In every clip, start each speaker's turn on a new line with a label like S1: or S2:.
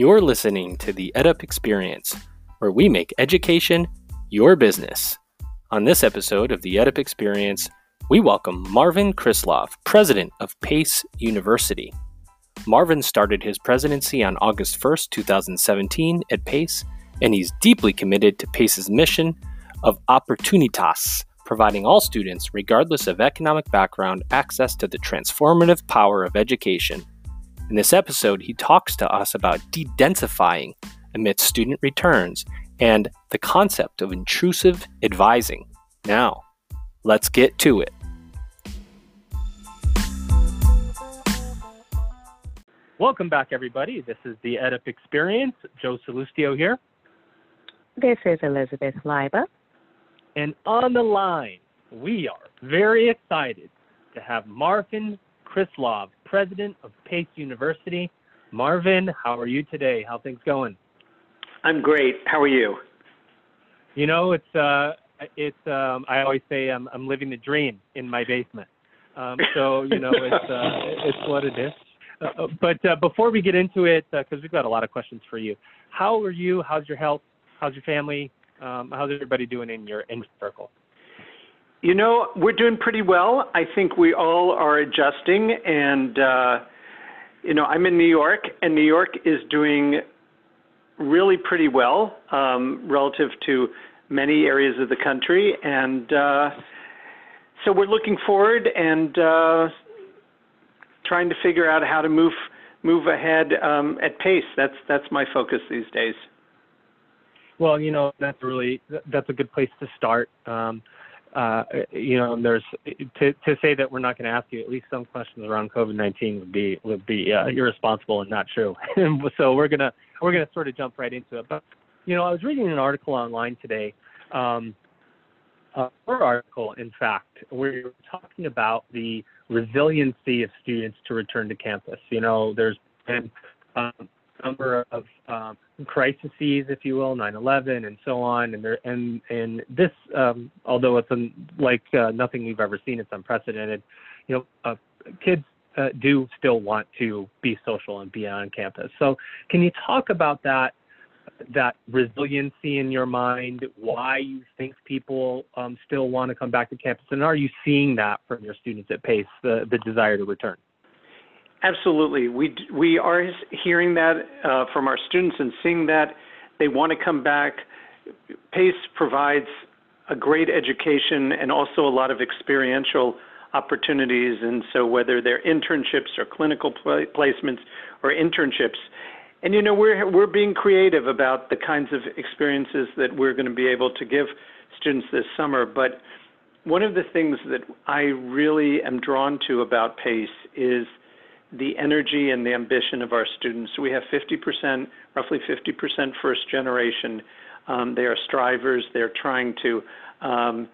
S1: You're listening to the EdUp Experience, where we make education your business. On this episode of the EdUp Experience, we welcome Marvin Krislov, president of Pace University. Marvin started his presidency on August 1st, 2017 at Pace, and he's deeply committed to Pace's mission of Opportunitas, providing all students, regardless of economic background, access to the transformative power of education. In this episode, he talks to us about de-densifying amidst student returns and the concept of intrusive advising. Now, let's get to it. Welcome back, everybody. This is the EdUp Experience. Joe Sallustio here.
S2: This is Elizabeth Leiba.
S1: And on the line, we are very excited to have Marvin Krislov, president of Pace University. Marvin, how are you today? How things going?
S3: I'm great. How are you?
S1: You know, it's uh, it's um, I always say I'm I'm living the dream in my basement. Um, so you know, it's uh, it's what it is. Uh, but uh, before we get into it, because uh, we've got a lot of questions for you, how are you? How's your health? How's your family? Um, how's everybody doing in your in circle?
S3: You know, we're doing pretty well. I think we all are adjusting, and uh, you know, I'm in New York, and New York is doing really pretty well um, relative to many areas of the country, and uh, so we're looking forward and uh, trying to figure out how to move move ahead um, at pace. That's that's my focus these days.
S1: Well, you know, that's really that's a good place to start. Um, uh, you know, there's to to say that we're not going to ask you at least some questions around COVID-19 would be would be uh, irresponsible and not true. so we're gonna we're gonna sort of jump right into it. But you know, I was reading an article online today, um, a article, in fact, where you're talking about the resiliency of students to return to campus. You know, there's been um, number of um, crises, if you will, 9/11 and so on. And there, and and this, um, although it's un, like uh, nothing we've ever seen, it's unprecedented. You know, uh, kids uh, do still want to be social and be on campus. So, can you talk about that? That resiliency in your mind, why you think people um, still want to come back to campus, and are you seeing that from your students at Pace, the, the desire to return?
S3: Absolutely. We we are hearing that uh, from our students and seeing that they want to come back. PACE provides a great education and also a lot of experiential opportunities. And so, whether they're internships or clinical pl- placements or internships, and you know we're we're being creative about the kinds of experiences that we're going to be able to give students this summer. But one of the things that I really am drawn to about PACE is the energy and the ambition of our students. We have 50%, roughly 50% first generation. Um, they are strivers. They're trying to, um,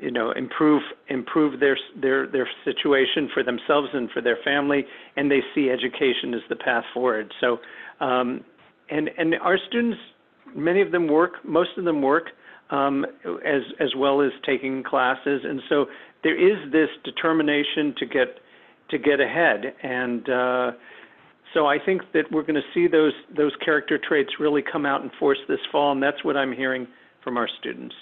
S3: you know, improve improve their their their situation for themselves and for their family, and they see education as the path forward. So, um, and and our students, many of them work. Most of them work. Um, as as well as taking classes, and so there is this determination to get to get ahead. And uh, so I think that we're going to see those those character traits really come out in force this fall, and that's what I'm hearing from our students.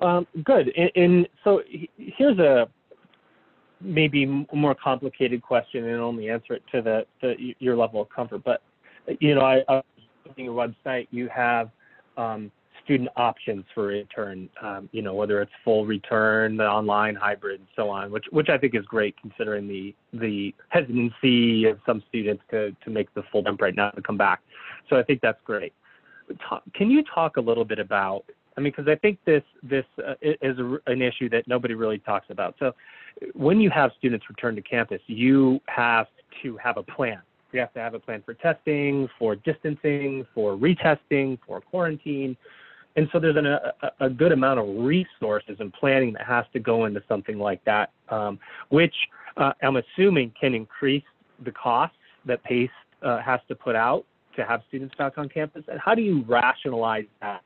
S1: Um, good. And, and, so here's a maybe more complicated question, and only answer it to the, the your level of comfort. But you know, I, I was looking at your website. You have um, student options for return, um, you know, whether it's full return, the online, hybrid, and so on, which which I think is great considering the the hesitancy of some students to to make the full jump right now to come back. So I think that's great. Talk, can you talk a little bit about? I mean, because I think this this uh, is a, an issue that nobody really talks about. So when you have students return to campus, you have to have a plan you have to have a plan for testing, for distancing, for retesting, for quarantine. And so there's an, a, a, good amount of resources and planning that has to go into something like that, um, which uh, I'm assuming can increase the costs that PACE uh, has to put out to have students back on campus. And how do you rationalize that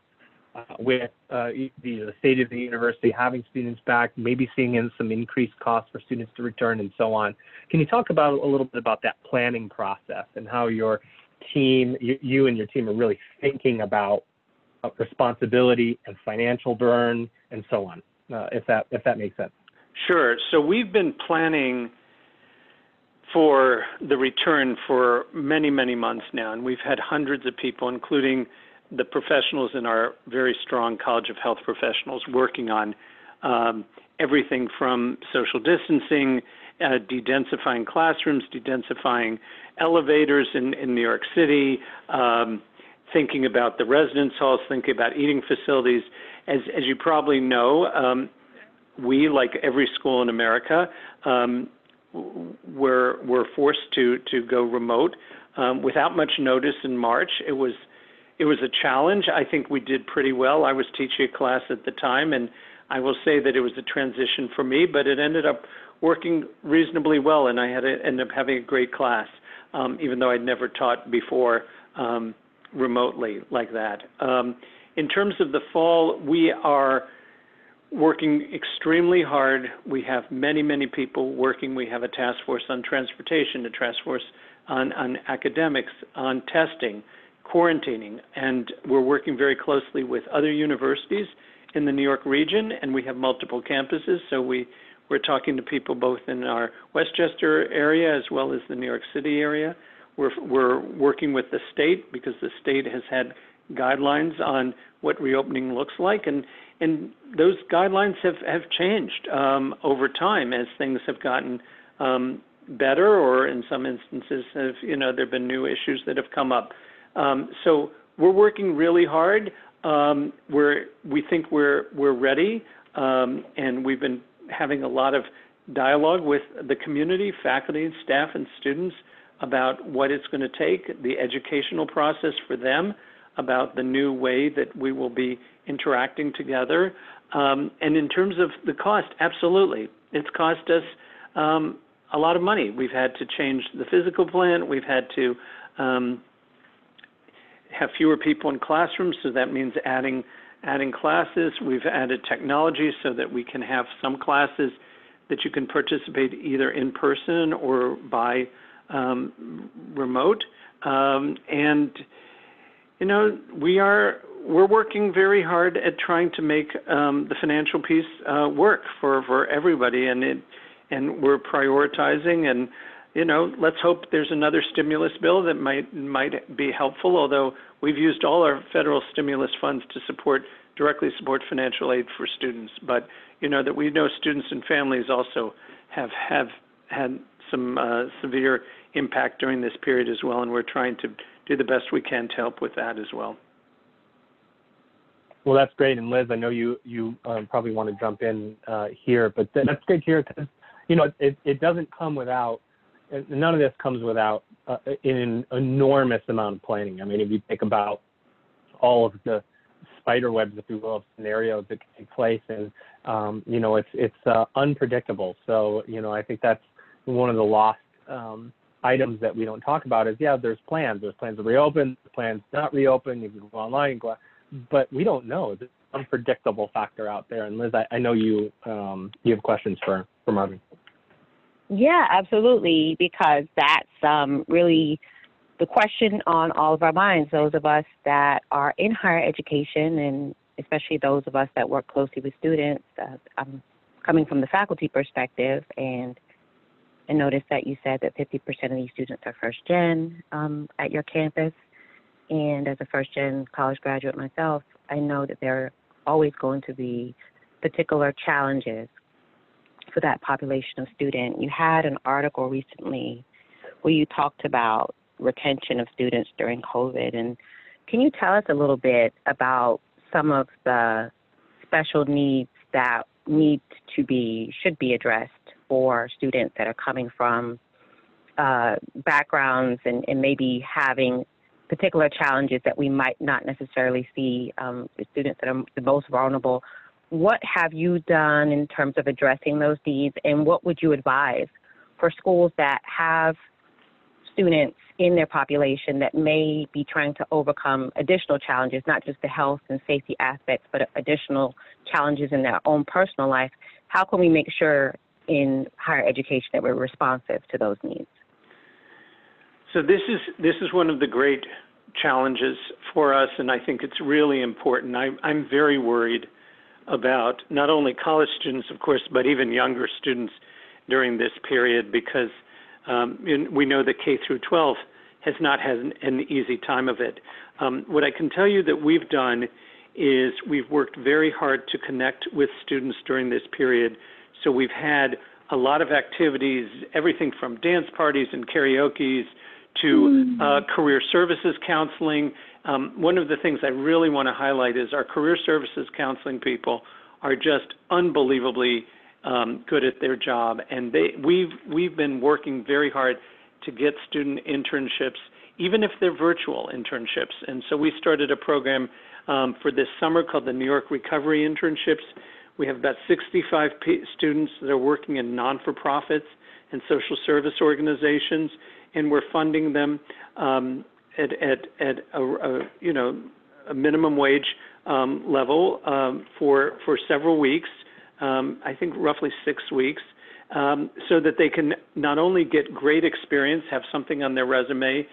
S1: uh, with uh, the, the, state of the university having students back, maybe seeing in some increased costs for students to return and so on? Can you talk about a little bit about that planning process and how you're team, you, you and your team are really thinking about responsibility and financial burn and so on, uh, if that if that makes sense.
S3: Sure. So we've been planning for the return for many, many months now, and we've had hundreds of people, including the professionals in our very strong College of Health professionals, working on um, everything from social distancing, uh, dedensifying classrooms, dedensifying elevators in, in New York City, um, thinking about the residence halls, thinking about eating facilities. As, as you probably know, um, we, like every school in America, um, were were forced to to go remote um, without much notice in March. It was it was a challenge. I think we did pretty well. I was teaching a class at the time, and I will say that it was a transition for me, but it ended up working reasonably well, and I had ended up having a great class, um, even though I'd never taught before um, remotely like that. Um, in terms of the fall, we are working extremely hard. We have many, many people working. We have a task force on transportation, a task force on, on academics, on testing, quarantining, and we're working very closely with other universities in the New York region, and we have multiple campuses. So we we're talking to people both in our Westchester area as well as the New York City area. We're working with the state because the state has had guidelines on what reopening looks like, and those guidelines have have changed um, over time as things have gotten um, better, or in some instances, have you know there've been new issues that have come up. Um, so we're working really hard. We think we're we're ready, and we've been having a lot of dialogue with the community, faculty, staff, and students about what it's going to take, the educational process for them, about the new way that we will be interacting together. Um, and in terms of the cost, absolutely. It's cost us um, a lot of money. We've had to change the physical plan. We've had to um, have fewer people in classrooms, so that means adding adding classes. We've added technology so that we can have some classes that you can participate either in person or by um, remote. Um, and you know, we are we're working very hard at trying to make um, the financial piece uh, work for for everybody, and it and we're prioritizing and you know let's hope there's another stimulus bill that might might be helpful. Although we've used all our federal stimulus funds to support directly support financial aid for students, but you know that we know students and families also have have had some uh, severe impact during this period as well, and we're trying to do the best we can to help with that as well.
S1: Well, that's great. And Liz, I know you you um, probably want to jump in uh, here, but that's great to hear because you know it, it doesn't come without none of this comes without uh, an enormous amount of planning. I mean, if you think about all of the spider webs, if you will, of scenarios that can take place, and um, you know, it's it's uh, unpredictable. So you know, I think that's one of the lost um, items that we don't talk about is yeah, there's plans. There's plans to reopen, plans not reopen. You can go online, go, but we don't know. There's unpredictable factor out there. And Liz, I, I know you um, you have questions for for Marvin.
S2: Yeah, absolutely, because that's um, really the question on all of our minds. Those of us that are in higher education, and especially those of us that work closely with students. Uh, I'm coming from the faculty perspective, and I noticed that you said that 50% of these students are first gen um, at your campus. And as a first gen college graduate myself, I know that there are always going to be particular challenges for that population of student. You had an article recently where you talked about retention of students during COVID. And can you tell us a little bit about some of the special needs that need to be, should be addressed for students that are coming from uh, backgrounds and, and, maybe having particular challenges that we might not necessarily see um, the students that are the most vulnerable. What have you done in terms of addressing those needs, and what would you advise for schools that have students in their population that may be trying to overcome additional challenges, not just the health and safety aspects, but additional challenges in their own personal life? How can we make sure in higher education that we're responsive to those needs?
S3: So this is this is one of the great challenges for us, and I think it's really important. I, I'm very worried about not only college students, of course, but even younger students during this period because um, we know that K through 12 has not had an, an easy time of it. Um, what I can tell you that we've done is we've worked very hard to connect with students during this period. So we've had a lot of activities, everything from dance parties and karaoke's to uh, career services counseling. Um, one of the things I really want to highlight is our career services counseling people are just unbelievably um, good at their job, and they we've we've been working very hard to get student internships, even if they're virtual internships. And so we started a program um, for this summer called the New York Recovery Internships. We have about 65 p- students that are working in non-for-profits and social service organizations, and we're funding them um, at at at a, a, you know a minimum wage um, level um, for for several weeks. Um, I think roughly six weeks, um, so that they can not only get great experience, have something on their resume.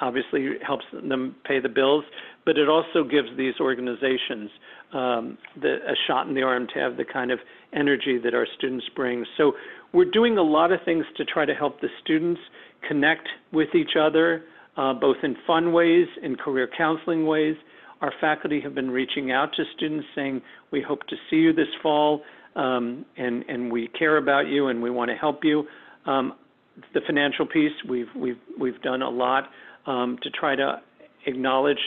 S3: Obviously, helps them pay the bills, but it also gives these organizations um, the, a shot in the arm to have the kind of energy that our students bring. So we're doing a lot of things to try to help the students connect with each other, uh, both in fun ways, in career counseling ways. Our faculty have been reaching out to students saying, we hope to see you this fall, um, and, and we care about you and we want to help you. Um, the financial piece, we've, we've, we've done a lot um, to try to acknowledge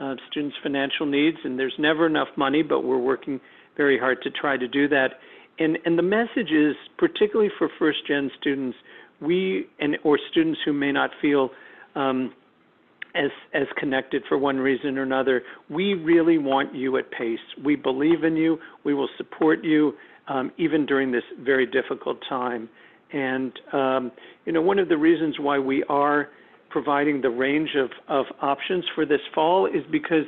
S3: uh, students' financial needs, and there's never enough money, but we're working very hard to try to do that. And, and the message is, particularly for first-gen students, we and or students who may not feel um, as as connected for one reason or another. We really want you at Pace. We believe in you. We will support you um, even during this very difficult time. And um, you know, one of the reasons why we are providing the range of, of options for this fall is because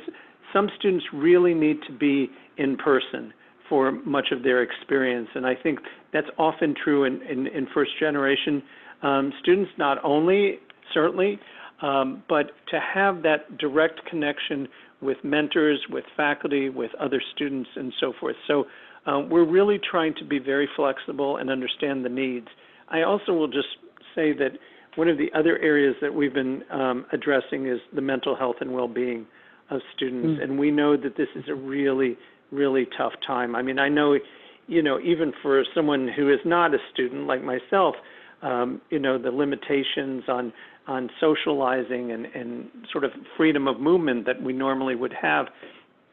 S3: some students really need to be in person for much of their experience. And I think that's often true in, in, in first generation um, students, not only, certainly, um, but to have that direct connection with mentors, with faculty, with other students, and so forth. So uh, we're really trying to be very flexible and understand the needs. I also will just say that one of the other areas that we've been um, addressing is the mental health and well-being of students, mm. and we know that this is a really really tough time. I mean, I know, you know, even for someone who is not a student like myself, um, you know, the limitations on on socializing and, and sort of freedom of movement that we normally would have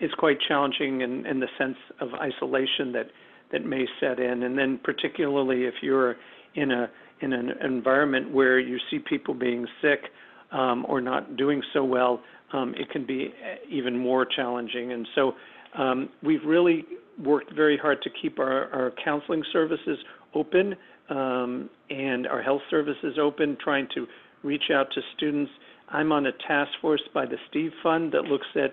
S3: is quite challenging in, in the sense of isolation that that may set in. And then particularly if you're in a in an environment where you see people being sick um, or not doing so well, um, it can be even more challenging. And so um, we've really worked very hard to keep our, our counseling services open um, and our health services open, trying to reach out to students. I'm on a task force by the Steve Fund that looks at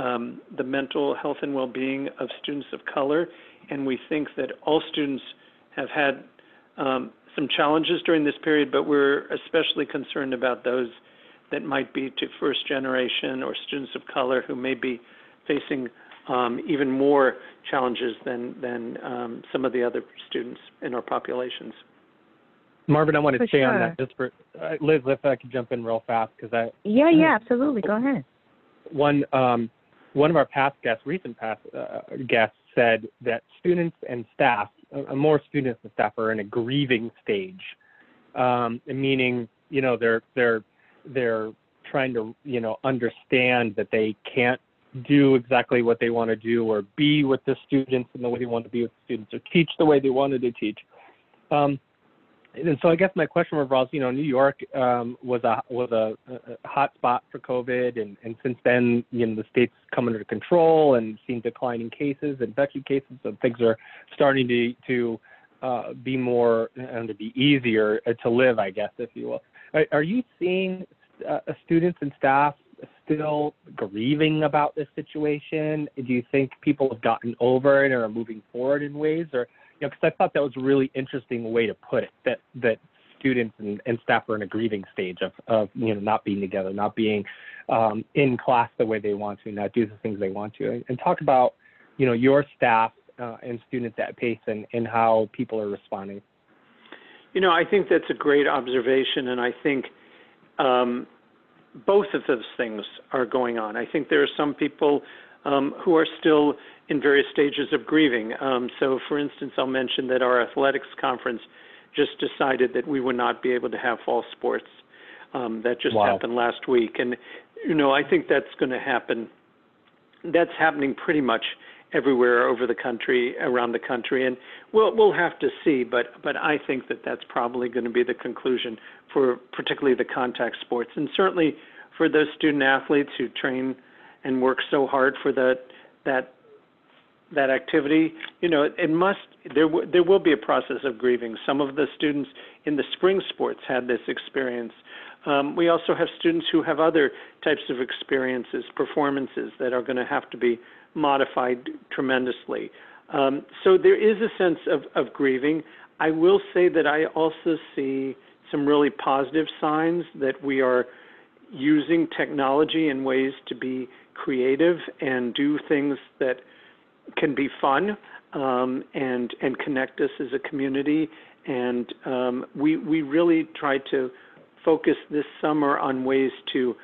S3: um, the mental health and well-being of students of color, and we think that all students have had um, some challenges during this period, but we're especially concerned about those that might be to first generation or students of color who may be facing um, even more challenges than than um, some of the other students in our populations.
S1: Marvin, I want to
S2: For
S1: stay on that just for uh, Liz, if I could jump in real fast because I
S2: Yeah, yeah, absolutely. Go ahead.
S1: one um, one of our past guests, recent past uh, guests, said that students and staff, more students and staff, are in a grieving stage, um, meaning you know they're they're they're trying to you know understand that they can't do exactly what they want to do or be with the students in the way they want to be with the students or teach the way they wanted to teach. Um, and so I guess my question revolves, you know, New York um, was a was a, a hot spot for COVID, and, and since then, you know, the state's come under control and seen declining cases, and infection cases, so things are starting to to uh, be more and to be easier to live, I guess, if you will. Are, are you seeing uh, students and staff still grieving about this situation? Do you think people have gotten over it or are moving forward in ways, or you know, because I thought that was a really interesting way to put it. That that students and, and staff are in a grieving stage of, of you know not being together, not being um, in class the way they want to, not do the things they want to, and, and talk about you know your staff uh, and students at Pace and, and how people are responding.
S3: You know, I think that's a great observation, and I think um, both of those things are going on. I think there are some people um, who are still in various stages of grieving. Um, so, for instance, I'll mention that our athletics conference just decided that we would not be able to have fall sports. Um, that just
S1: wow.
S3: happened last week, and you know, I think that's going to happen. That's happening pretty much everywhere over the country, around the country, and we'll we'll have to see. But but I think that that's probably going to be the conclusion for particularly the contact sports, and certainly for those student athletes who train and work so hard for that that that activity. You know, it must there w- there will be a process of grieving. Some of the students in the spring sports had this experience. Um, we also have students who have other types of experiences, performances that are going to have to be modified tremendously. Um, so there is a sense of, of grieving. I will say that I also see some really positive signs that we are using technology in ways to be creative and do things that can be fun um, and and connect us as a community. And um, we we really try to focus this summer on ways to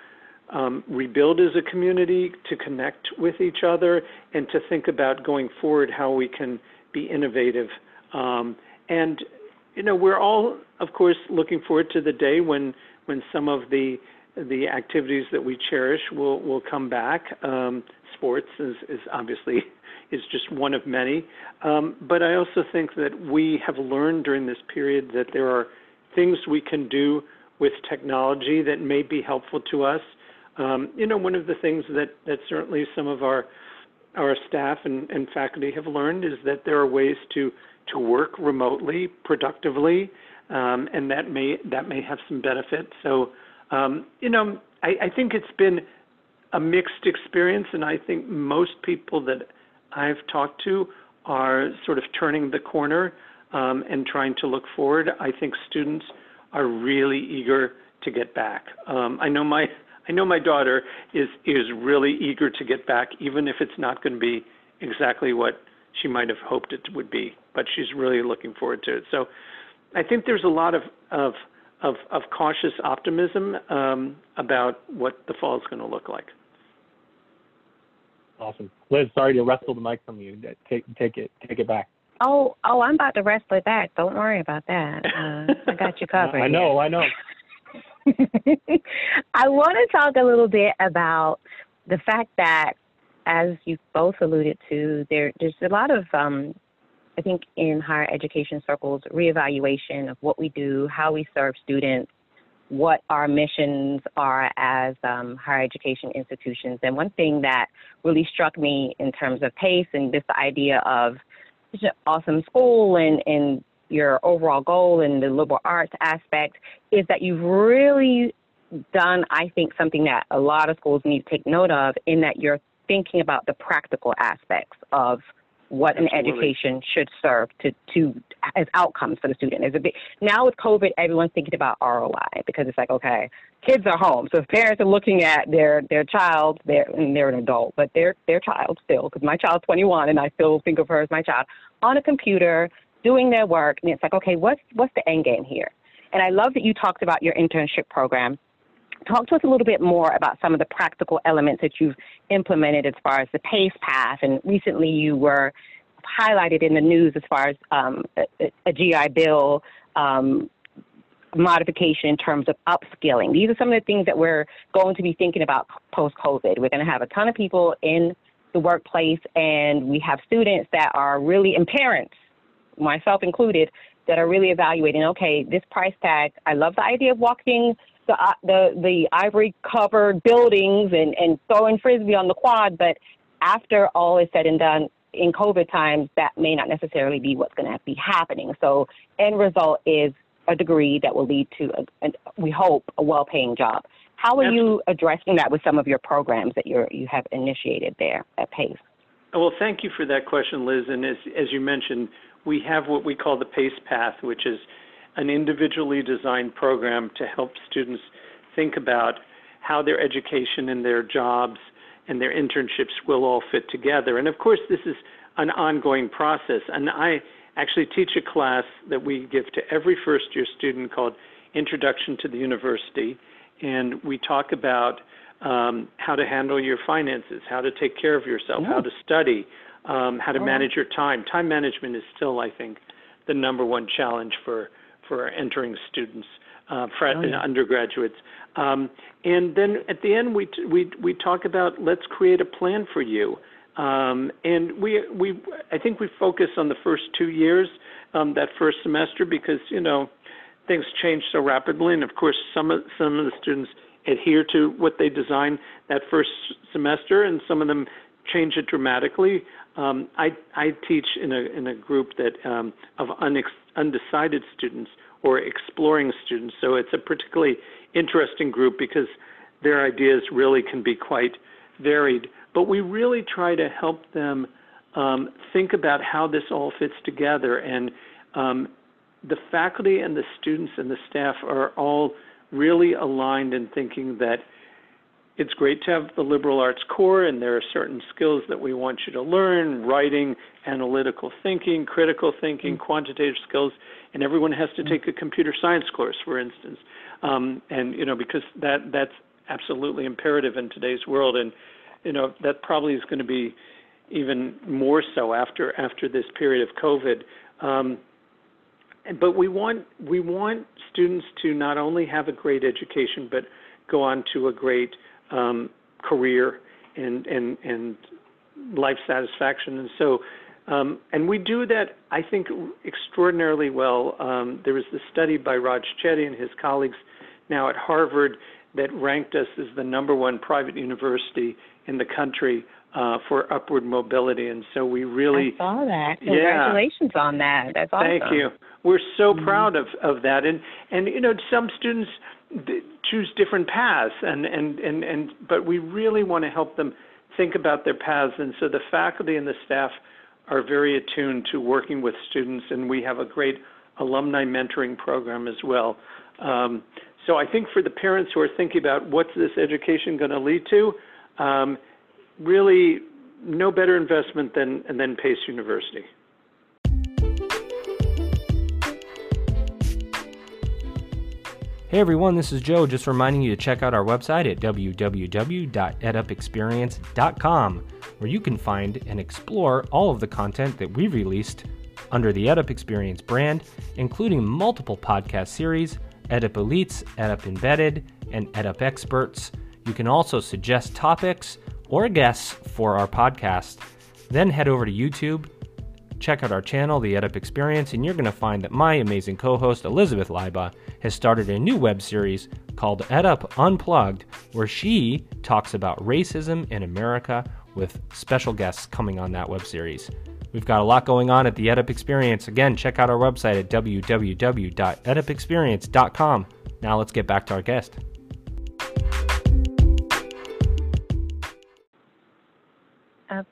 S3: um, rebuild as a community, to connect with each other, and to think about going forward how we can be innovative. Um, and you know, we're all, of course, looking forward to the day when when some of the the activities that we cherish will will come back. Um, sports is, is obviously is just one of many, um, but I also think that we have learned during this period that there are things we can do with technology that may be helpful to us. Um, you know, one of the things that, that certainly some of our our staff and, and faculty have learned is that there are ways to to work remotely productively, um, and that may that may have some benefit. So, you know, I, think it's been a mixed experience, and I think most people that I've talked to are sort of turning the corner um, and trying to look forward. I think students are really eager to get back. Um, I know my I know my daughter is is really eager to get back, even if it's not going to be exactly what she might have hoped it would be. But she's really looking forward to it. So I think there's a lot of of of of, of cautious optimism um, about what the fall is going to look like.
S1: Awesome, Liz. Sorry to wrestle the mic from you. Take take it take it back.
S2: Oh, oh, I'm about to wrestle it back. Don't worry about that. Uh, I got you covered.
S1: I know. I know.
S2: I want to talk a little bit about the fact that, as you both alluded to, there there's a lot of, um, I think, in higher education circles, reevaluation of what we do, how we serve students, what our missions are as um, higher education institutions. And one thing that really struck me in terms of PACE and this idea of such an awesome school and, and your overall goal and the liberal arts aspect is that you've really done, I think, something that a lot of schools need to take note of in that you're thinking about the practical aspects of what
S3: Absolutely.
S2: an education should serve to, to as outcomes for the student. Is a big now with COVID, everyone's thinking about ROI because it's like, okay, kids are home, so if parents are looking at their their child, they're and they're an adult, but they're their child still, because my child's 21 and I still think of her as my child on a computer doing their work, and it's like, okay, what's what's the end game here? And I love that you talked about your internship program talk to us a little bit more about some of the practical elements that you've implemented as far as the PACE path. And recently you were highlighted in the news as far as um, a, a, GI Bill um, modification in terms of upskilling. These are some of the things that we're going to be thinking about post COVID. We're going to have a ton of people in the workplace, and we have students that are really, and parents, myself included, that are really evaluating okay, this price tag, I love the idea of walking the uh, the the ivory covered buildings and and throwing frisbee on the quad, but after all is said and done in COVID times, that may not necessarily be what's going to be happening. So end result is a degree that will lead to, a, a, we hope, a well-paying job. How are you addressing that with some of your programs that you you have initiated there at PACE?
S3: Well, thank you for that question, Liz. And as, as you mentioned, we have what we call the PACE path, which is an individually designed program to help students think about how their education and their jobs and their internships will all fit together. And of course, this is an ongoing process. And I actually teach a class that we give to every first year student called Introduction to the University. And we talk about um, how to handle your finances, how to take care of yourself, how to study, um, how to manage your time. Time management is still, I think, the number one challenge for for entering students, uh, for
S2: Oh, yeah.
S3: undergraduates. Um, and then at the end, we t- we we talk about let's create a plan for you. Um, and we we I think we focus on the first two years, um, that first semester, because you know things change so rapidly, and of course some of some of the students adhere to what they design that first semester, and some of them change it dramatically. Um, I I teach in a in a group that um, of unex, undecided students or exploring students, so it's a particularly interesting group because their ideas really can be quite varied. But we really try to help them um, think about how this all fits together. And um, the faculty and the students and the staff are all really aligned in thinking that it's great to have the liberal arts core, and there are certain skills that we want you to learn writing, analytical thinking, critical thinking, quantitative skills, and everyone has to take a computer science course, for instance. Um, and, you know, because that, that's absolutely imperative in today's world. And, you know, that probably is going to be even more so after after this period of COVID. Um, but we want we want students to not only have a great education, but go on to a great um, career and and and life satisfaction. And so, um, and we do that, I think, extraordinarily well. Um, there was this study by Raj Chetty and his colleagues now at Harvard that ranked us as the number one private university in the country uh, for upward mobility. And so we really
S2: I saw that.
S3: Yeah.
S2: Congratulations on that. That's awesome.
S3: Thank you. We're so
S2: Mhm.
S3: proud of, of that. And and you know some students choose different paths and, and, and, and but we really want to help them think about their paths and so the faculty and the staff are very attuned to working with students and we have a great alumni mentoring program as well. Um, so I think for the parents who are thinking about what's this education going to lead to, um, really no better investment than than Pace University.
S4: Hey everyone, this is Joe, just reminding you to check out our website at www.edupexperience.com, where you can find and explore all of the content that we've released under the EdUp Experience brand, including multiple podcast series, EdUp Elites, EdUp Embedded, and EdUp Experts. You can also suggest topics or guests for our podcast. Then head over to YouTube, check out our channel, The EdUp Experience, and you're going to find that my amazing co host, Elizabeth Leiba, has started a new web series called EdUp Unplugged, where she talks about racism in America with special guests coming on that web series. We've got a lot going on at the EdUp Experience. Again, check out our website at www.edupexperience.com. Now let's get back to our guest.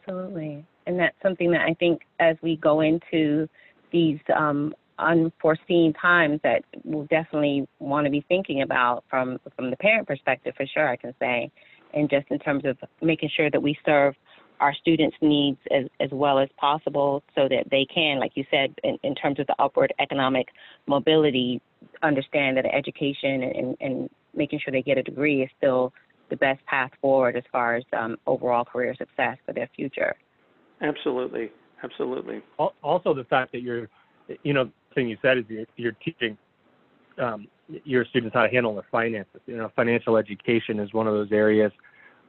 S2: Absolutely. And that's something that I think as we go into these um, unforeseen times that we'll definitely want to be thinking about from from the parent perspective for sure I can say. And just in terms of making sure that we serve our students' needs as, as well as possible so that they can, like you said, in, in terms of the upward economic mobility, understand that education and, and making sure they get a degree is still the best path forward as far as um, overall career success for their future.
S3: Absolutely, absolutely.
S1: Also, the fact that you're, you know, the thing you said is you're, you're teaching um, your students how to handle their finances. You know, financial education is one of those areas.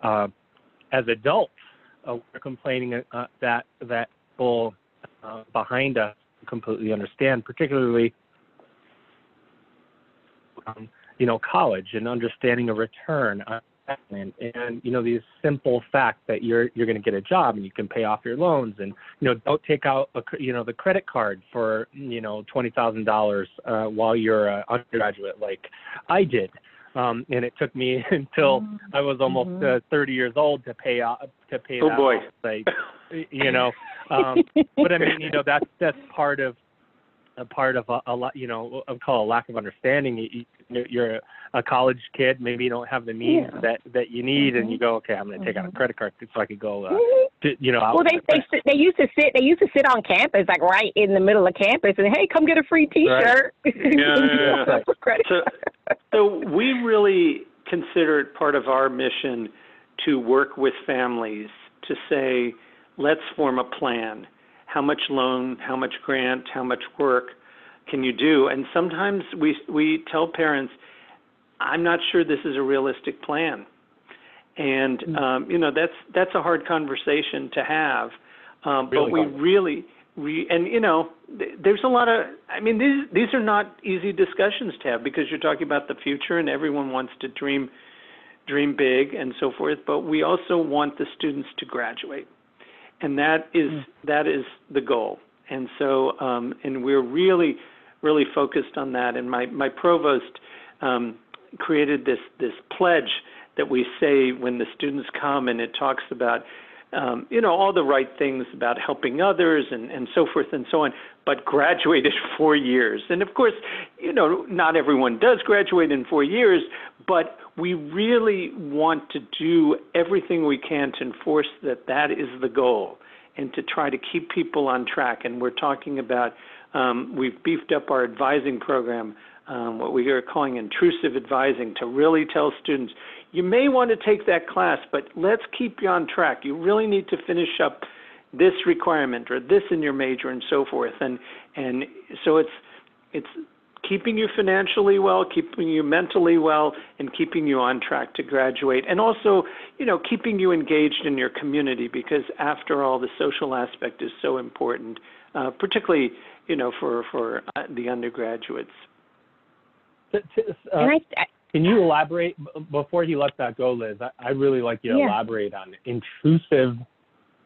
S1: Uh, as adults, uh, we're complaining uh, that that people uh, behind us completely understand, particularly, um, you know, college and understanding a return on investment, and you know these simple facts that you're you're going to get a job and you can pay off your loans, and you know don't take out a, you know the credit card for you know twenty thousand uh, dollars while you're an undergraduate like I did. Um, and it took me until I was almost
S2: Mhm.
S1: uh, 30 years old to pay off to pay
S3: Oh,
S1: that
S3: boy.
S1: off. Like, you know, um, but I mean, you know, that's that's part of a part of a, a lot, you know, I call a lack of understanding. You, you, you're a college kid, maybe you don't have the means
S2: Yeah.
S1: that that you need, and
S2: Mhm.
S1: you go, okay, I'm going to take out a
S2: Mhm.
S1: credit card so I could go, uh,
S2: Mhm.
S1: to, you know,
S2: Well, they they sit- they used to sit they used to sit on campus like right in the middle of campus and hey, come get a free T-shirt.
S3: yeah, yeah.
S2: For credit
S3: So-
S2: card.
S3: So we really consider it part of our mission to work with families to say, let's form a plan. How much loan, how much grant, how much work can you do? And sometimes we we tell parents, I'm not sure this is a realistic plan. And
S1: Mm.
S3: um, you know that's that's a hard conversation to have. Um, but
S1: Really
S3: we
S1: hard.
S3: really we and you know th- there's a lot of I mean these these are not easy discussions to have because you're talking about the future and everyone wants to dream dream big and so forth. But we also want the students to graduate, and that is
S1: Mm.
S3: that is the goal. And so um, and we're really really focused on that. And my my provost um, created this this pledge that we say when the students come, and it talks about um, you know all the right things about helping others and and so forth and so on, but graduated four years. And of course, you know not everyone does graduate in four years, but we really want to do everything we can to enforce that that is the goal and to try to keep people on track. And we're talking about um, we've beefed up our advising program, um, what we are calling intrusive advising, to really tell students you may want to take that class, but let's keep you on track. You really need to finish up this requirement or this in your major and so forth. And and so it's it's keeping you financially well, keeping you mentally well, and keeping you on track to graduate, and also, you know, keeping you engaged in your community because after all, the social aspect is so important, uh, particularly, you know, for for uh, the undergraduates.
S1: T- t- uh,
S2: and I, I
S1: Can you elaborate before he lets that go, Liz? I, I really like you to
S2: Yeah.
S1: elaborate on intrusive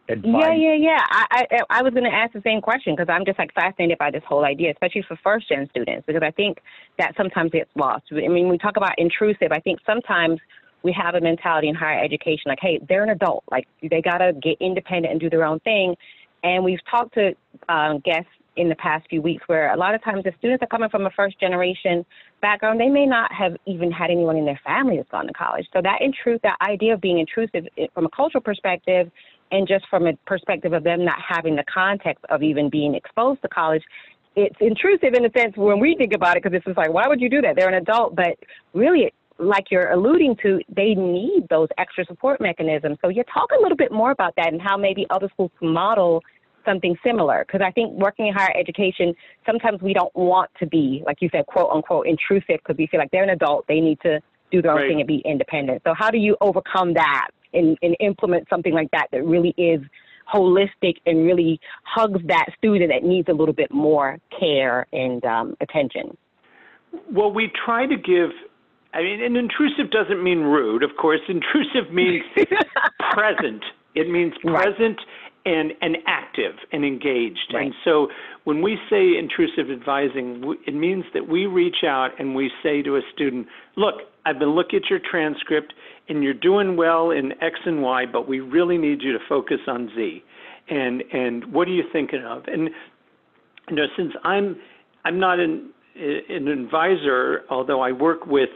S1: advice.
S2: Yeah, yeah, yeah. I I, I was going to ask the same question because I'm just like fascinated by this whole idea, especially for first gen students, because I think that sometimes gets lost. I mean, we talk about intrusive. I think sometimes we have a mentality in higher education like, hey, they're an adult, like they got to get independent and do their own thing. And we've talked to um, guests in the past few weeks where a lot of times the students are coming from a first generation background, they may not have even had anyone in their family that's gone to college. So that intrude, that idea of being intrusive from a cultural perspective and just from a perspective of them not having the context of even being exposed to college, it's intrusive in a sense when we think about it, because it's just like, why would you do that? They're an adult, but really, like you're alluding to, they need those extra support mechanisms. So you talk a little bit more about that and how maybe other schools can model something similar. Because I think working in higher education, sometimes we don't want to be, like you said, quote unquote, intrusive because we feel like they're an adult, they need to do their own
S3: Right.
S2: thing and be independent. So how do you overcome that and, and implement something like that that really is holistic and really hugs that student that needs a little bit more care and um, attention?
S3: Well, we try to give. I mean, and intrusive doesn't mean rude, of course. Intrusive means present. It means
S2: Right.
S3: present and and active and engaged.
S2: Right.
S3: And so when we say intrusive advising, it means that we reach out and we say to a student, "Look, I've been looking at your transcript and you're doing well in X and Y, but we really need you to focus on Z. And and what are you thinking of?" And you know, since I'm I'm not an an advisor, although I work with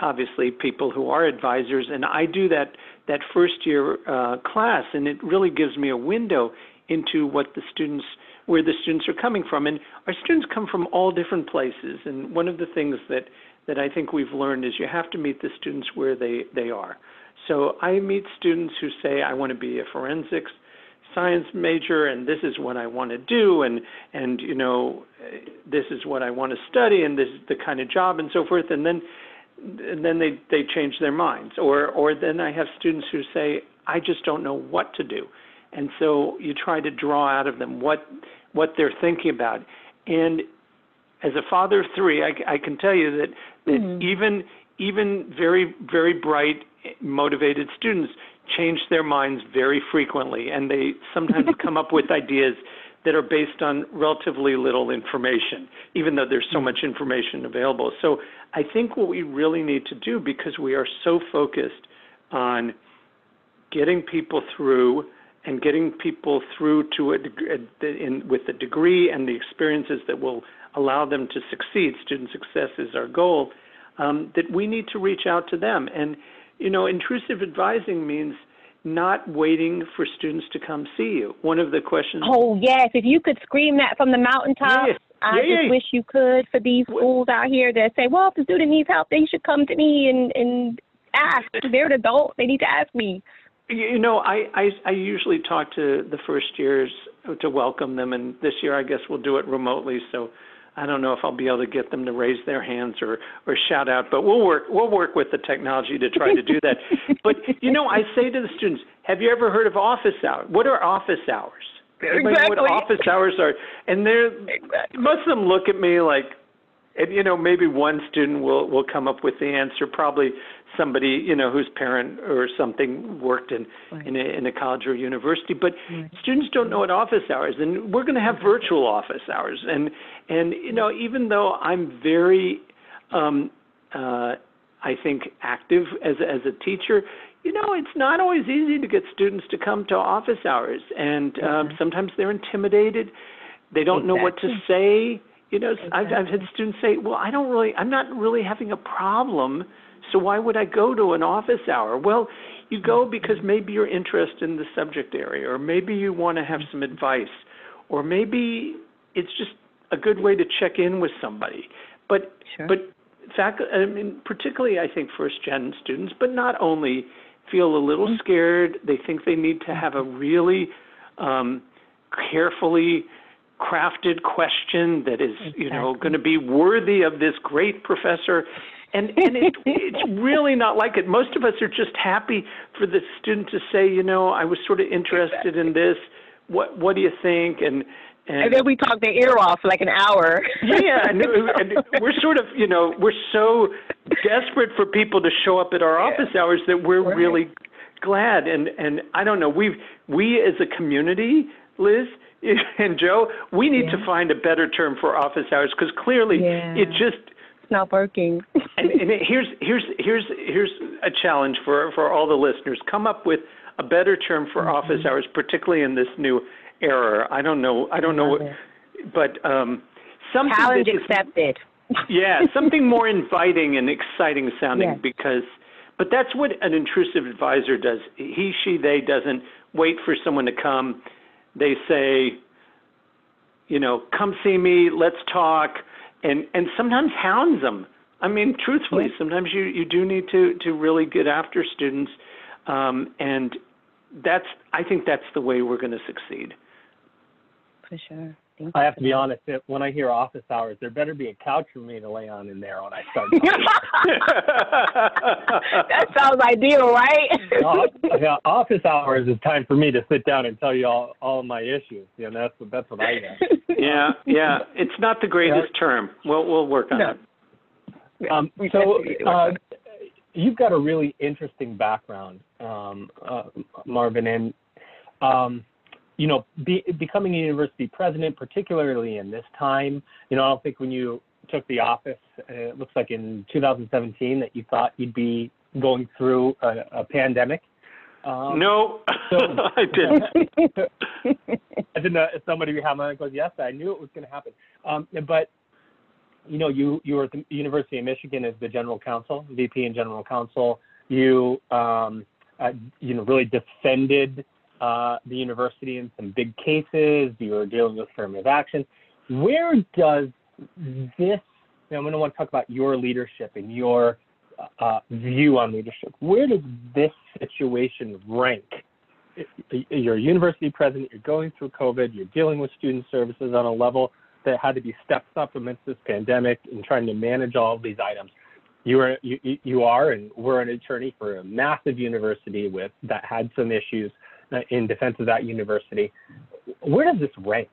S3: obviously people who are advisors, and I do that that first year uh, class, and it really gives me a window into what the students where the students are coming from, and our students come from all different places. And one of the things that that I think we've learned is you have to meet the students where they they are. So I meet students who say I want to be a forensics science major and this is what I want to do and and you know this is what I want to study and this is the kind of job and so forth and then and then they they change their minds. Or or then I have students who say I just don't know what to do. And so you try to draw out of them what what they're thinking about. And as a father of three I, I can tell you that
S2: Mhm.
S3: even even very very bright motivated students change their minds very frequently and they sometimes come up with ideas that are based on relatively little information even though there's so much information available so i think what we really need to do because we are so focused on getting people through and getting people through to a, in, with the degree and the experiences that will allow them to succeed, student success is our goal, um, that we need to reach out to them. And, you know, intrusive advising means not waiting for students to come see you. One of the questions.
S2: Oh yes, if you could scream that from the mountaintops,
S3: Yeah,
S2: I
S3: yeah,
S2: just wish you could for these schools out here that say, well, if the student needs help, they should come to me and and ask. They're an adult; they need to ask me.
S3: You know, I, I I usually talk to the first years to welcome them, and this year I guess we'll do it remotely. So I don't know if I'll be able to get them to raise their hands or or shout out, but we'll work we'll work with the technology to try to do that. but you know, I say to the students, have you ever heard of office hours? What are office hours? Everybody
S2: Exactly.
S3: what office hours are? And they're
S2: Exactly.
S3: most of them look at me like, and you know, maybe one student will will come up with the answer. Probably somebody you know whose parent or something worked in
S2: Right.
S3: in a, in a college or university. But
S2: Right.
S3: students don't know what office hours, and we're going to have virtual office hours. And and you know, even though I'm very, um, uh, I think active as a- as a teacher. You know, it's not always easy to get students to come to office hours, and um,
S2: Mhm.
S3: sometimes they're intimidated. They don't know what to say. You know, I've, I've had students say, "Well, I don't really, I'm not really having a problem, so why would I go to an office hour?" Well, you go mm-hmm. because maybe you're interested in the subject area, or maybe you want to have mm-hmm. some advice, or maybe it's just a good way to check in with somebody. But
S2: Sure.
S3: but fact, I mean, particularly I think first gen students, but not only feel a little mm-hmm. scared. They think they need to have a really um, carefully crafted question that is, you know, going to be worthy of this great professor. And and it, it's really not like it. Most of us are just happy for the student to say, you know, I was sort of interested in this. What what do you think? And and,
S2: And then we talk their ear off for like an hour.
S3: yeah, and, and we're sort of, you know, we're so desperate for people to show up at our office hours that we're
S2: Right.
S3: really glad. And and I don't know, we we as a community, Liz and Joe, we need to find a better term for office hours because clearly
S2: Yeah.
S3: it just.
S2: It's not working.
S3: And, and here's here's here's here's a challenge for for all the listeners. Come up with a better term for
S2: Mm-hmm.
S3: office hours, particularly in this new era. I don't know. I don't know what, but um, something
S2: Challenge
S3: is-
S2: accepted.
S3: yeah, something more inviting and exciting sounding
S2: Yes.
S3: because but that's what an intrusive advisor does. He, she, they doesn't wait for someone to come. They say, you know, come see me, let's talk and and sometimes hounds them. I mean, truthfully, sometimes you you do need to to really get after students um and that's I think that's the way we're going to succeed.
S2: For sure. Thank
S1: I have to be
S2: that.
S1: honest. If, when I hear office hours, there better be a couch for me to lay on in there when I start.
S2: that sounds ideal, right?
S1: Off- yeah, office hours is time for me to sit down and tell you all all my issues. You know, that's what that's what I get.
S3: yeah, yeah, it's not the greatest term. We'll we'll work on
S2: No.
S3: it.
S1: Um, so
S2: definitely need to work
S1: uh, you've got a really interesting background, um, uh, Marvin, and um, you know, be, becoming a university president, particularly in this time. You know, I don't think when you took the office, uh, it looks like in 2017 that you thought you'd be going through a, a pandemic. Um,
S3: no,
S1: so-
S3: I didn't.
S1: I didn't know somebody behind my goes, yes, I knew it was going to happen. Um, but you know, you you were at the University of Michigan as the general counsel, VP and general counsel. You um, uh, you know really defended uh, the university in some big cases. You were dealing with affirmative action. Where does this? I'm going to want to talk about your leadership and your uh, view on leadership. Where does this situation rank? You're a university president. You're going through COVID. You're dealing with student services on a level that had to be stepped up amidst this pandemic and trying to manage all of these items. You are you, you- are and we're an attorney for a massive university with that had some issues Uh, in defense of that university. Where does this rank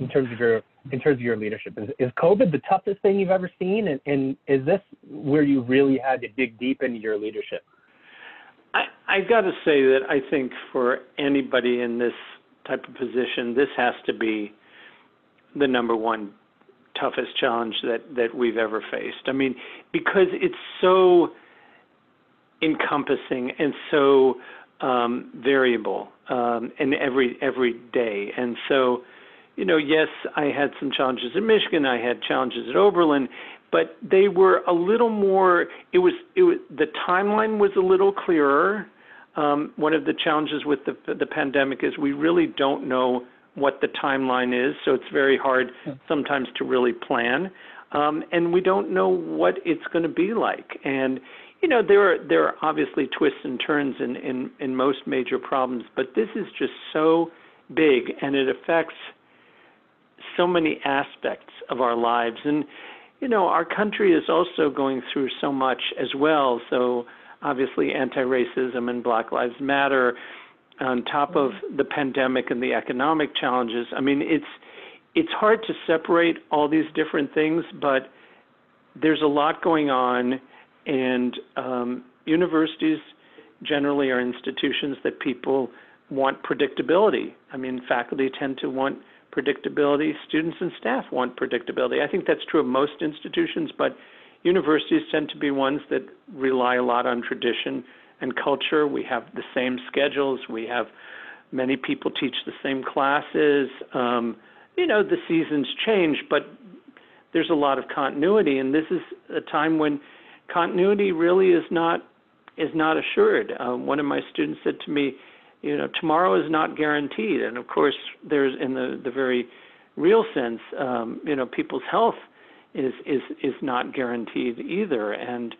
S1: in terms of your in terms of your leadership? Is, is COVID the toughest thing you've ever seen, and, and is this where you really had to dig deep into your leadership?
S3: I I got to say that I think for anybody in this type of position, this has to be the number one toughest challenge that that we've ever faced. I mean, because it's so encompassing and so um, variable um, in every every day, and so you know, yes, I had some challenges in Michigan, I had challenges at Oberlin, but they were a little more. It was it was the timeline was a little clearer. Um, one of the challenges with the the pandemic is we really don't know what the timeline is, so it's very hard sometimes to really plan, um, and we don't know what it's going to be like. And you know there are there are obviously twists and turns in in in most major problems, but this is just so big and it affects so many aspects of our lives. And you know our country is also going through so much as well. So obviously anti-racism and black lives matter on top of mm-hmm. the pandemic and the economic challenges. I mean it's it's hard to separate all these different things but there's a lot going on and um, universities generally are institutions that people want predictability. I mean, faculty tend to want predictability. Students and staff want predictability. I think that's true of most institutions, but universities tend to be ones that rely a lot on tradition and culture. We have the same schedules. We have many people teach the same classes. Um, you know, the seasons change, but there's a lot of continuity, and this is a time when continuity really is not is not assured. Um, one of my students said to me, you know, tomorrow is not guaranteed, and of course, there's in the the very real sense, um, you know, people's health is is is not guaranteed either, and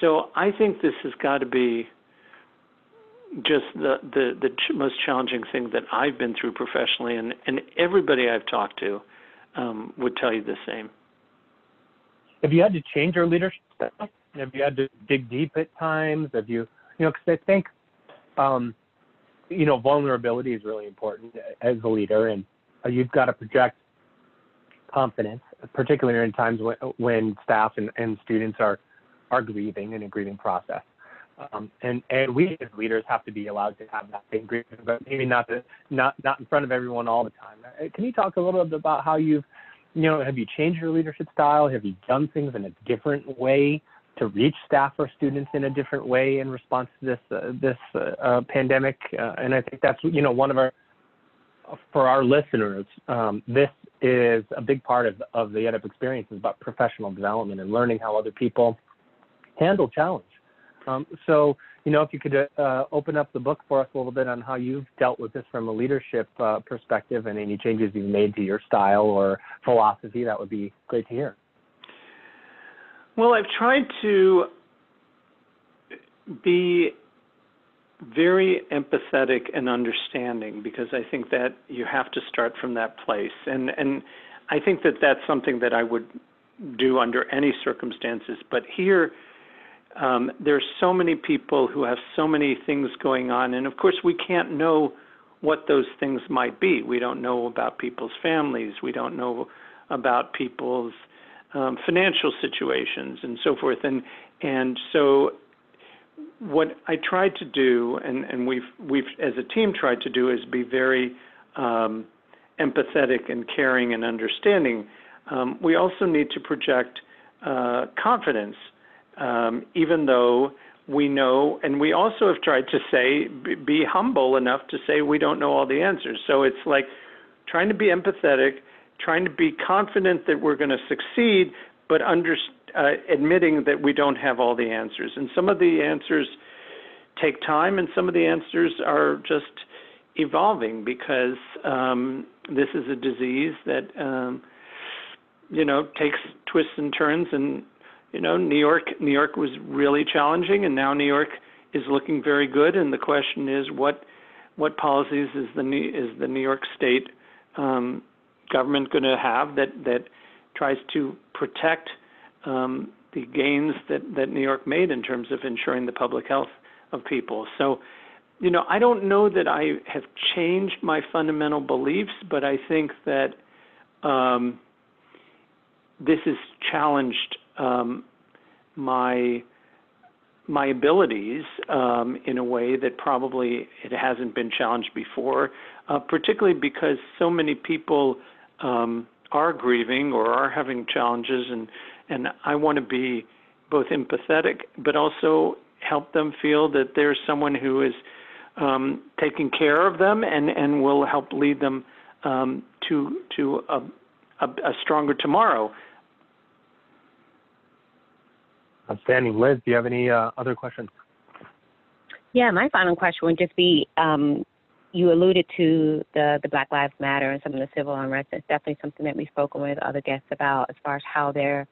S3: so I think this has got to be just the the the ch- most challenging thing that I've been through professionally, and and everybody I've talked to um, would tell you the same.
S1: Have you had to change your leadership? Have you had to dig deep at times? Have you, you know, because I think, um, you know, vulnerability is really important as a leader, and uh, you've got to project confidence, particularly in times when, when staff and, and students are are grieving in a grieving process. Um, and and we as leaders have to be allowed to have that same grieving, but maybe not the, not not in front of everyone all the time. Uh, Can you talk a little bit about how you've, you know, have you changed your leadership style? Have you done things in a different way to reach staff or students in a different way in response to this uh, this uh, uh, pandemic? Uh, and I think that's you know one of our for our listeners, um, this is a big part of of the EdUp experience is about professional development and learning how other people handle challenge. Um, so, you know, if you could uh, open up the book for us a little bit on how you've dealt with this from a leadership uh, perspective and any changes you've made to your style or philosophy, that would be great to hear.
S3: Well, I've tried to be very empathetic and understanding because I think that you have to start from that place, and and I think that that's something that I would do under any circumstances. But here, um, there's so many people who have so many things going on, and of course, we can't know what those things might be. We don't know about people's families. We don't know about people's um, financial situations and so forth. And and so what I tried to do, and, and we've we've as a team tried to do, is be very um, empathetic and caring and understanding. Um, we also need to project uh, confidence, um, even though we know, and we also have tried to say, be, be humble enough to say we don't know all the answers. So it's like trying to be empathetic, trying to be confident that we're going to succeed, but under, uh, admitting that we don't have all the answers. And some of the answers take time, and some of the answers are just evolving because um, this is a disease that um, you know takes twists and turns. And you know, New York, New York was really challenging, and now New York is looking very good. And the question is, what what policies is the New, is the New York State um, government going to have that that tries to protect um, the gains that that New York made in terms of ensuring the public health of people. So, you know, I don't know that I have changed my fundamental beliefs, but I think that um, this has challenged um, my my abilities um, in a way that probably it hasn't been challenged before, uh, particularly because so many people um, are grieving or are having challenges, and and I want to be both empathetic, but also help them feel that there's someone who is um, taking care of them and and will help lead them um, to to a, a, a stronger tomorrow.
S1: Outstanding. Liz, do you have any uh, other questions?
S2: Yeah, my final question would just be um, you alluded to the, the Black Lives Matter and some of the civil unrest. It's definitely something that we've spoken with other guests about as far as how their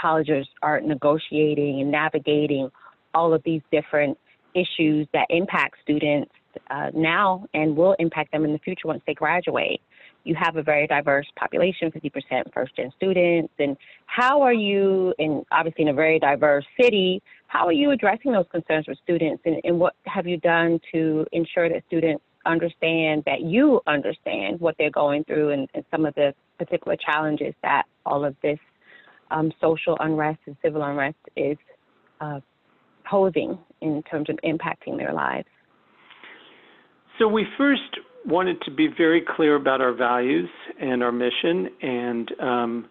S2: colleges are negotiating and navigating all of these different issues that impact students uh, now and will impact them in the future once they graduate you have a very diverse population, 50% first gen students. And how are you, and obviously in a very diverse city, how are you addressing those concerns with students? And, and what have you done to ensure that students understand that you understand what they're going through and, and some of the particular challenges that all of this um, social unrest and civil unrest is uh, posing in terms of impacting their lives?
S3: So we first wanted to be very clear about our values and our mission, and um,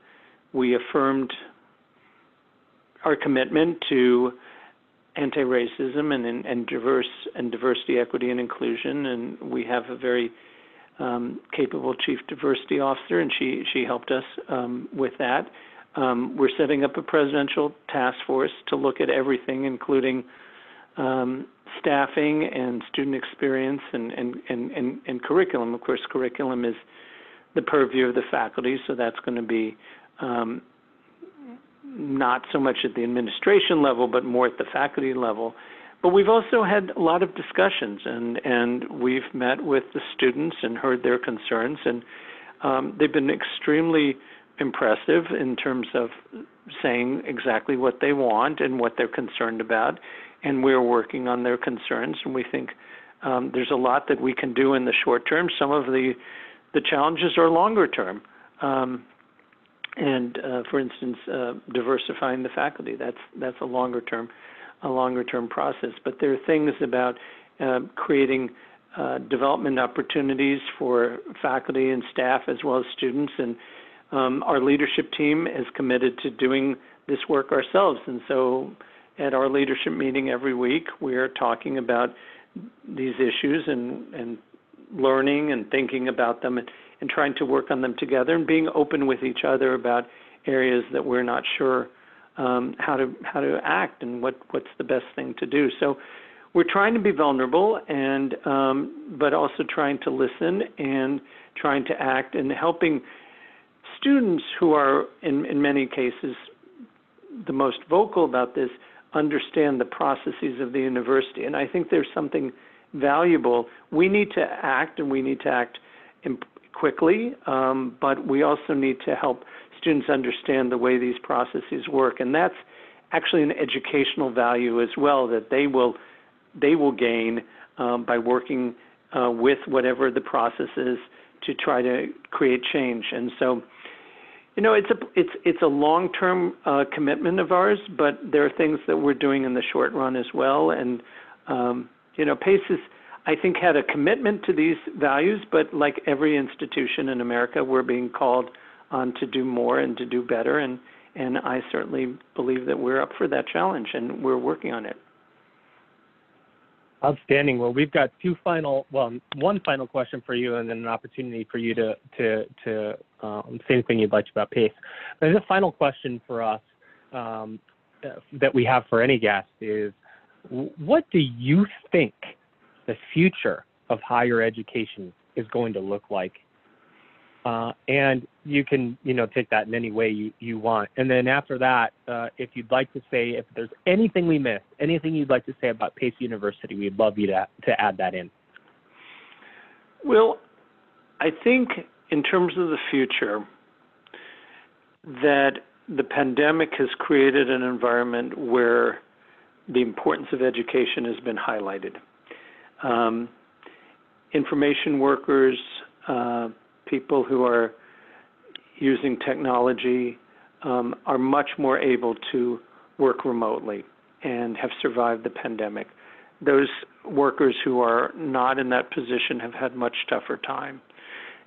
S3: we affirmed our commitment to anti-racism and, and, diverse and diversity, equity, and inclusion. And we have a very um, capable chief diversity officer, and she she helped us um, with that. Um, we're setting up a presidential task force to look at everything, including um, staffing and student experience and, and, and, and, and curriculum. Of course, curriculum is the purview of the faculty, so that's going to be um, not so much at the administration level, but more at the faculty level. But we've also had a lot of discussions, and, and we've met with the students and heard their concerns, and um, they've been extremely impressive in terms of saying exactly what they want and what they're concerned about and we're working on their concerns. And we think um, there's a lot that we can do in the short term. Some of the the challenges are longer term. Um, and uh, for instance, uh, diversifying the faculty that's that's a longer term a longer term process. But there are things about uh, creating uh, development opportunities for faculty and staff as well as students. And um, our leadership team is committed to doing this work ourselves. And so at our leadership meeting every week, we are talking about these issues and, and learning and thinking about them and, and trying to work on them together and being open with each other about areas that we're not sure um, how to how to act and what what's the best thing to do. So we're trying to be vulnerable and um, but also trying to listen and trying to act and helping students who are in in many cases the most vocal about this understand the processes of the university. And I think there's something valuable. We need to act, and we need to act quickly, um, but we also need to help students understand the way these processes work. And that's actually an educational value as well that they will they will gain um, by working uh, with whatever the process is to try to create change. And so you know, it's a it's it's a long-term uh, commitment of ours, but there are things that we're doing in the short run as well. And um, you know, Pace is, I think, had a commitment to these values, but like every institution in America, we're being called on to do more and to do better. And and I certainly believe that we're up for that challenge, and we're working on it.
S1: Outstanding. Well, we've got two final, well, one final question for you, and then an opportunity for you to to to um, say anything you'd like about PACE. And the final question for us um, that we have for any guest is, what do you think the future of higher education is going to look like uh, and you can, you know, take that in any way you, you want. And then after that, uh, if you'd like to say, if there's anything we missed, anything you'd like to say about Pace University, we'd love you to, to add that in.
S3: Well, I think in terms of the future, that the pandemic has created an environment where the importance of education has been highlighted. Um, information workers, uh, people who are using technology um, are much more able to work remotely and have survived the pandemic. Those workers who are not in that position have had much tougher time.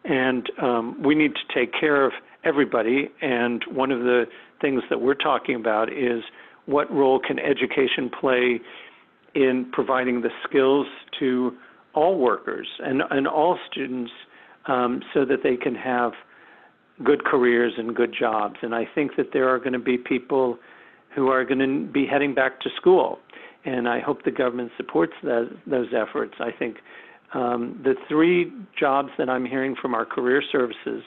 S3: And um, we need to take care of everybody. And one of the things that we're talking about is what role can education play in providing the skills to all workers and, and all students um, so that they can have good careers and good jobs. And I think that there are going to be people who are going to be heading back to school. And I hope the government supports that, those efforts. I think um, the three jobs that I'm hearing from our career services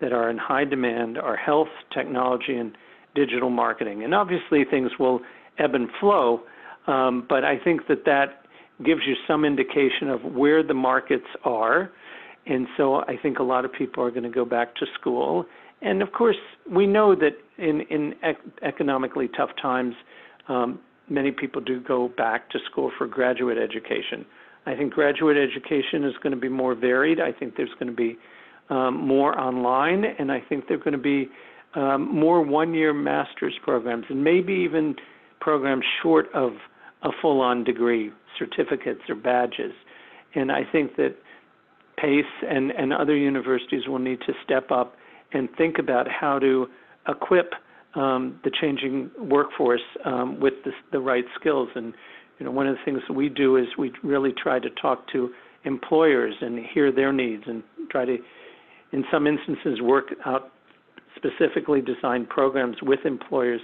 S3: that are in high demand are health, technology, and digital marketing. And obviously, things will ebb and flow, um, but I think that that gives you some indication of where the markets are. And so I think a lot of people are going to go back to school. And of course, we know that in, in ec- economically tough times, um, many people do go back to school for graduate education. I think graduate education is going to be more varied. I think there's going to be um, more online, and I think there are going to be um, more one year master's programs, and maybe even programs short of a full on degree, certificates or badges. And I think that PACE and, and other universities will need to step up and think about how to equip um, the changing workforce um, with the, the right skills. And you know, one of the things that we do is we really try to talk to employers and hear their needs and try to, in some instances, work out specifically designed programs with employers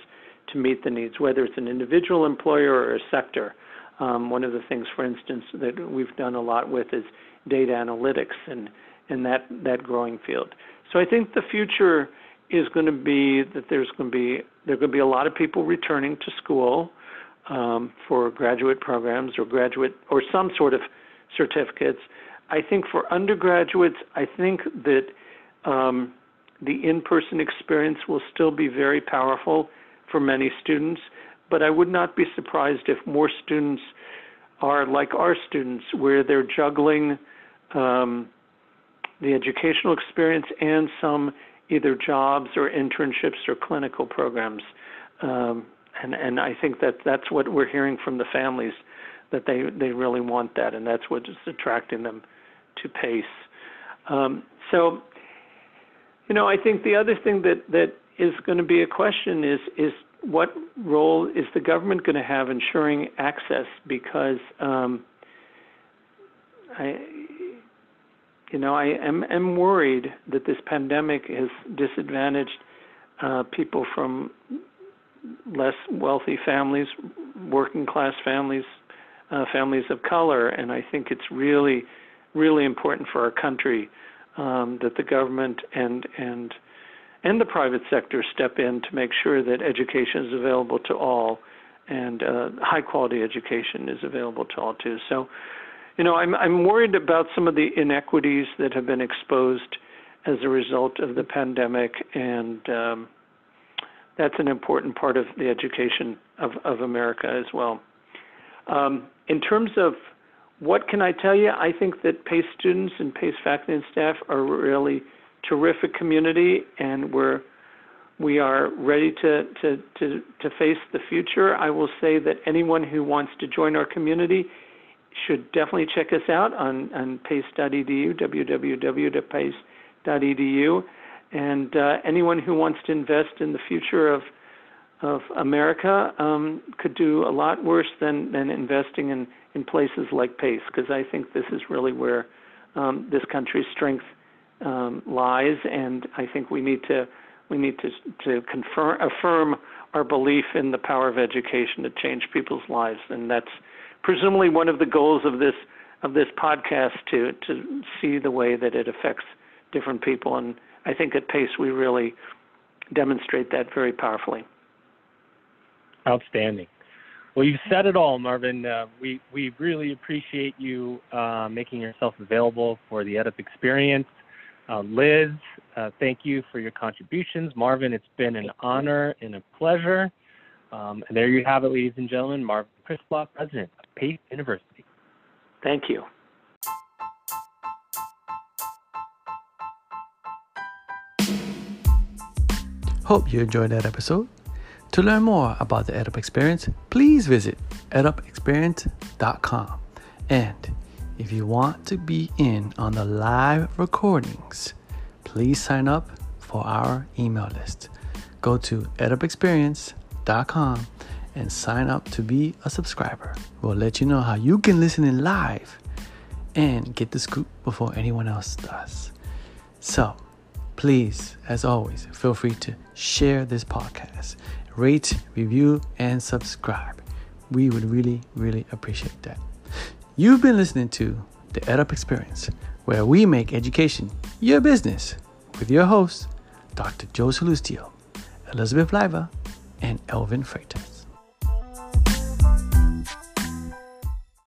S3: to meet the needs, whether it's an individual employer or a sector. Um, one of the things, for instance, that we've done a lot with is data analytics and, and that, that growing field. So I think the future is going to be that there's going to be there going to be a lot of people returning to school um, for graduate programs or graduate or some sort of certificates. I think for undergraduates, I think that um, the in-person experience will still be very powerful for many students, but I would not be surprised if more students are like our students, where they're juggling um, the educational experience and some either jobs or internships or clinical programs. Um, and and I think that that's what we're hearing from the families that they they really want that, and that's what is attracting them to PACE. Um, so, you know, I think the other thing that that is going to be a question is is what role is the government going to have ensuring access? Because um, I, you know, I am, am worried that this pandemic has disadvantaged uh, people from less wealthy families, working class families, uh, families of color, and I think it's really, really important for our country um, that the government and and and the private sector step in to make sure that education is available to all, and uh, high quality education is available to all too. So, you know, I'm I'm worried about some of the inequities that have been exposed as a result of the pandemic and um, that's an important part of the education of, of America as well. Um, in terms of what can I tell you, I think that PACE students and PACE faculty and staff are really terrific community, and we're we are ready to, to, to, to face the future. I will say that anyone who wants to join our community should definitely check us out on, on pace.edu, www.pace.edu. And uh, anyone who wants to invest in the future of of America um, could do a lot worse than than investing in in places like Pace, because I think this is really where um, this country's strength um, lies, and I think we need to we need to to confirm affirm our belief in the power of education to change people's lives, and that's presumably one of the goals of this of this podcast to to see the way that it affects different people and I think at PACE we really demonstrate that very powerfully.
S1: Outstanding. Well, you've said it all, Marvin. Uh, we we really appreciate you uh, making yourself available for the EDUP experience. Uh, Liz, uh, thank you for your contributions. Marvin, it's been an honor and a pleasure. Um, and there you have it, ladies and gentlemen. Marvin Krislov, President of Pace University.
S3: Thank you.
S5: Hope you enjoyed that episode. To learn more about the EDUP experience, please visit edupexperience.com. And if you want to be in on the live recordings, please sign up for our email list. Go to edupexperience.com and sign up to be a subscriber. We'll let you know how you can listen in live and get the scoop before anyone else does. So, please, as always, feel free to share this podcast, rate, review, and subscribe. We would really, really appreciate that. You've been listening to the EdUp Experience, where we make education your business with your hosts, Dr. Joe Sallustio, Elizabeth Leiba, and Elvin Freytes.